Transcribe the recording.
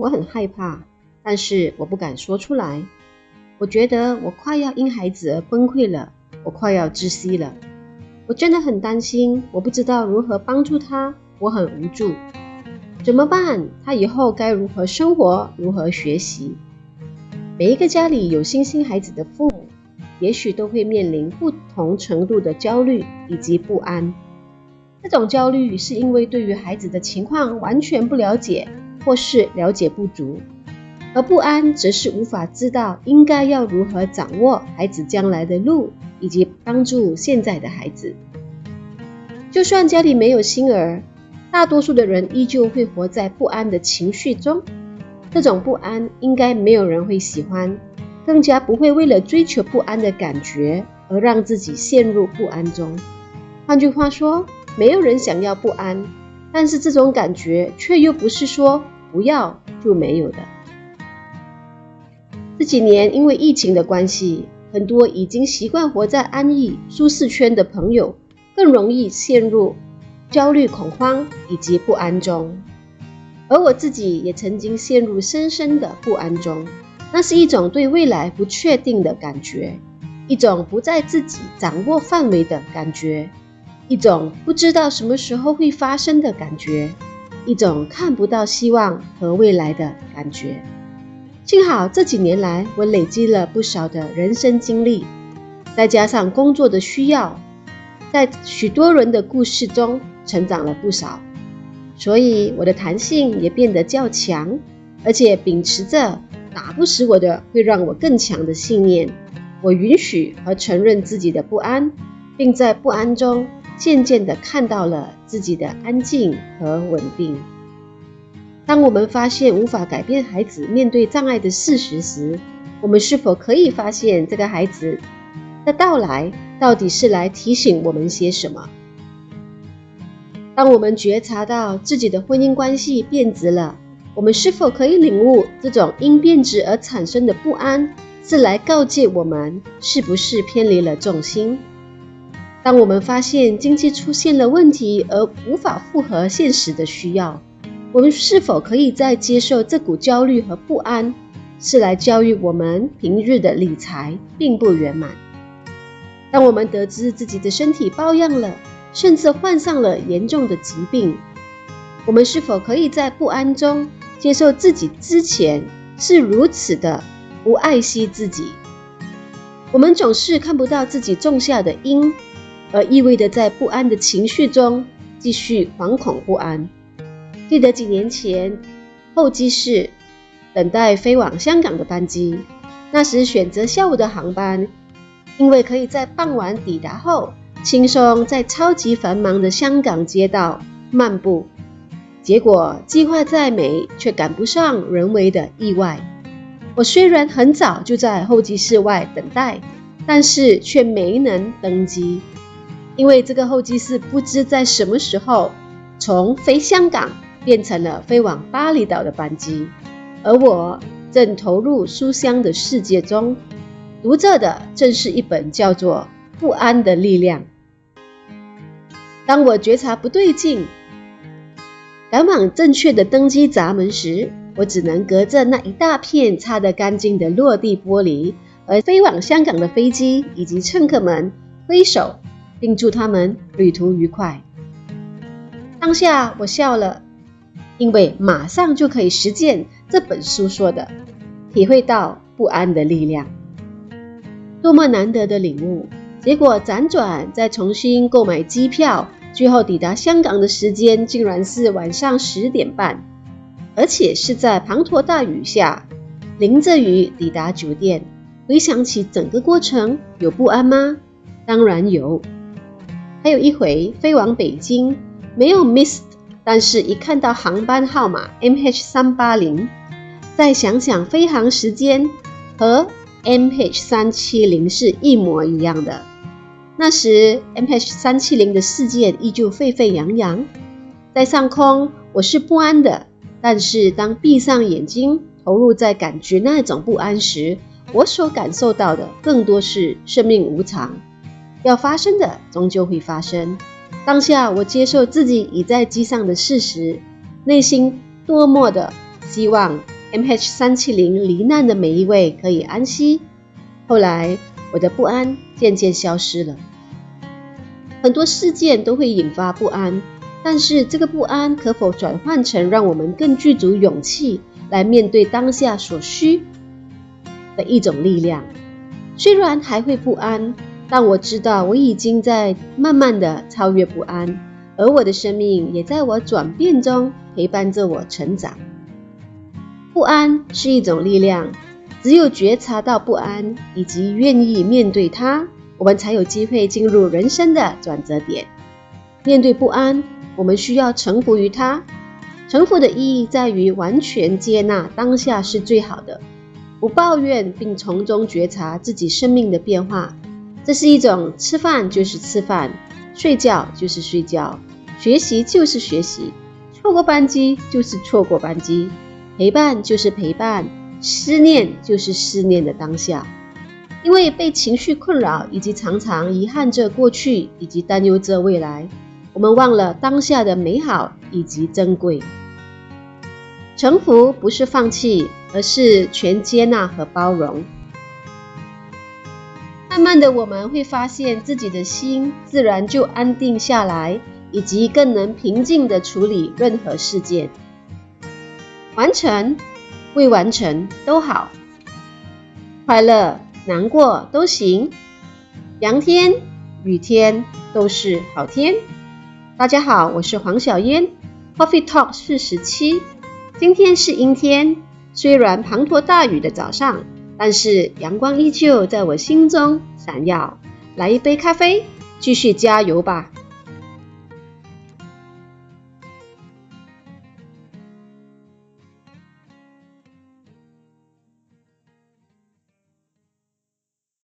我很害怕，但是我不敢说出来。我觉得我快要因孩子而崩溃了，我快要窒息了。我真的很担心，我不知道如何帮助他，我很无助。怎么办？他以后该如何生活？如何学习？每一个家里有星星孩子的父母，也许都会面临不同程度的焦虑以及不安。这种焦虑是因为对于孩子的情况完全不了解，或是了解不足；而不安则是无法知道应该要如何掌握孩子将来的路，以及帮助现在的孩子。就算家里没有新儿，大多数的人依旧会活在不安的情绪中。这种不安应该没有人会喜欢，更加不会为了追求不安的感觉而让自己陷入不安中。换句话说，没有人想要不安，但是这种感觉却又不是说不要就没有的。这几年因为疫情的关系，很多已经习惯活在安逸舒适圈的朋友，更容易陷入焦虑、恐慌以及不安中。而我自己也曾经陷入深深的不安中，那是一种对未来不确定的感觉，一种不在自己掌握范围的感觉。一种不知道什么时候会发生的感觉，一种看不到希望和未来的感觉。幸好这几年来，我累积了不少的人生经历，再加上工作的需要，在许多人的故事中成长了不少，所以我的弹性也变得较强，而且秉持着打不死我的会让我更强的信念，我允许和承认自己的不安，并在不安中。渐渐地看到了自己的安静和稳定。当我们发现无法改变孩子面对障碍的事实时，我们是否可以发现这个孩子的到来到底是来提醒我们些什么？当我们觉察到自己的婚姻关系变质了，我们是否可以领悟这种因变质而产生的不安是来告诫我们是不是偏离了重心？当我们发现经济出现了问题而无法符合现实的需要，我们是否可以再接受这股焦虑和不安，是来教育我们平日的理财并不圆满？当我们得知自己的身体抱恙了，甚至患上了严重的疾病，我们是否可以在不安中接受自己之前是如此的不爱惜自己？我们总是看不到自己种下的因。而意味着在不安的情绪中继续惶恐不安。记得几年前候机室等待飞往香港的班机，那时选择下午的航班，因为可以在傍晚抵达后轻松在超级繁忙的香港街道漫步。结果计划再美，却赶不上人为的意外。我虽然很早就在候机室外等待，但是却没能登机。因为这个候机室不知在什么时候从飞香港变成了飞往巴厘岛的班机，而我正投入书香的世界中，读着的正是一本叫做《不安的力量》。当我觉察不对劲，赶往正确的登机闸门时，我只能隔着那一大片擦得干净的落地玻璃，而飞往香港的飞机以及乘客们挥手。并祝他们旅途愉快。当下我笑了，因为马上就可以实践这本书说的，体会到不安的力量。多么难得的领悟！结果辗转再重新购买机票，最后抵达香港的时间竟然是晚上十点半，而且是在滂沱大雨下，淋着雨抵达酒店。回想起整个过程，有不安吗？当然有。还有一回飞往北京，没有 miss，但是一看到航班号码 MH 三八零，再想想飞航时间和 MH 三七零是一模一样的，那时 MH 三七零的事件依旧沸沸扬扬，在上空我是不安的，但是当闭上眼睛投入在感觉那种不安时，我所感受到的更多是生命无常。要发生的终究会发生。当下，我接受自己已在机上的事实，内心多么的希望 MH370 罹难的每一位可以安息。后来，我的不安渐渐消失了。很多事件都会引发不安，但是这个不安可否转换成让我们更具足勇气来面对当下所需的一种力量？虽然还会不安，但我知道我已经在慢慢的超越不安，而我的生命也在我转变中陪伴着我成长。不安是一种力量，只有觉察到不安以及愿意面对它，我们才有机会进入人生的转折点。面对不安，我们需要臣服于它。臣服的意义在于完全接纳当下是最好的。不抱怨，并从中觉察自己生命的变化，这是一种吃饭就是吃饭，睡觉就是睡觉，学习就是学习，错过班机就是错过班机，陪伴就是陪伴，思念就是思念的当下。因为被情绪困扰，以及常常遗憾着过去，以及担忧着未来，我们忘了当下的美好以及珍贵。臣服不是放弃，而是全接纳和包容。慢慢的，我们会发现自己的心自然就安定下来，以及更能平静地处理任何事件。完成、未完成都好，快乐、难过都行，阳天、雨天都是好天。大家好，我是黄小嫣，Coffee Talk 四十七。今天是阴天，虽然滂沱大雨的早上，但是阳光依旧在我心中闪耀。来一杯咖啡，继续加油吧。